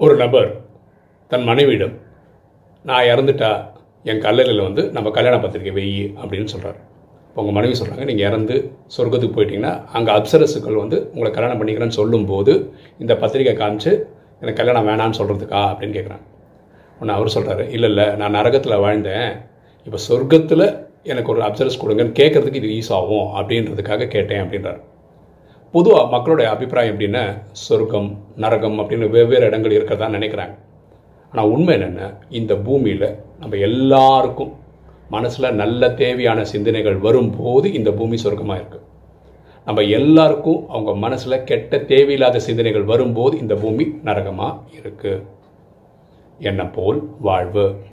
ஒரு நபர் தன் மனைவியிடம் நான் இறந்துட்டா என் கல்லறையில் வந்து நம்ம கல்யாண பத்திரிக்கை வெயி அப்படின்னு சொல்கிறார் இப்போ உங்கள் மனைவி சொல்கிறாங்க நீங்கள் இறந்து சொர்க்கத்துக்கு போயிட்டீங்கன்னா அங்கே அப்சரசுக்கள் வந்து உங்களை கல்யாணம் பண்ணிக்கிறேன்னு சொல்லும்போது இந்த பத்திரிக்கை காமிச்சு எனக்கு கல்யாணம் வேணான்னு சொல்கிறதுக்கா அப்படின்னு கேட்குறாங்க ஒன்று அவர் சொல்கிறாரு இல்லை இல்லை நான் நரகத்தில் வாழ்ந்தேன். இப்போ சொர்க்கத்தில் எனக்கு ஒரு அப்சரஸ் கொடுங்கன்னு கேட்குறதுக்கு இது யூஸ் ஆகும் அப்படின்றதுக்காக கேட்டேன் அப்படின்றார். பொதுவாக மக்களுடைய அபிப்பிராயம் எப்படின்னா சொர்க்கம் நரகம் அப்படின்னு வெவ்வேறு இடங்கள் இருக்கிறதா நினைக்கிறாங்க. ஆனால் உண்மை என்னென்னா இந்த பூமியில் நம்ம எல்லாருக்கும் மனசில் நல்ல தேவையான சிந்தனைகள் வரும்போது இந்த பூமி சொர்க்கமாக இருக்குது நம்ம எல்லாருக்கும் அவங்க மனசில் கெட்ட தேவையில்லாத சிந்தனைகள் வரும்போது இந்த பூமி நரகமாக இருக்குது என்ன போல் வாழ்வு?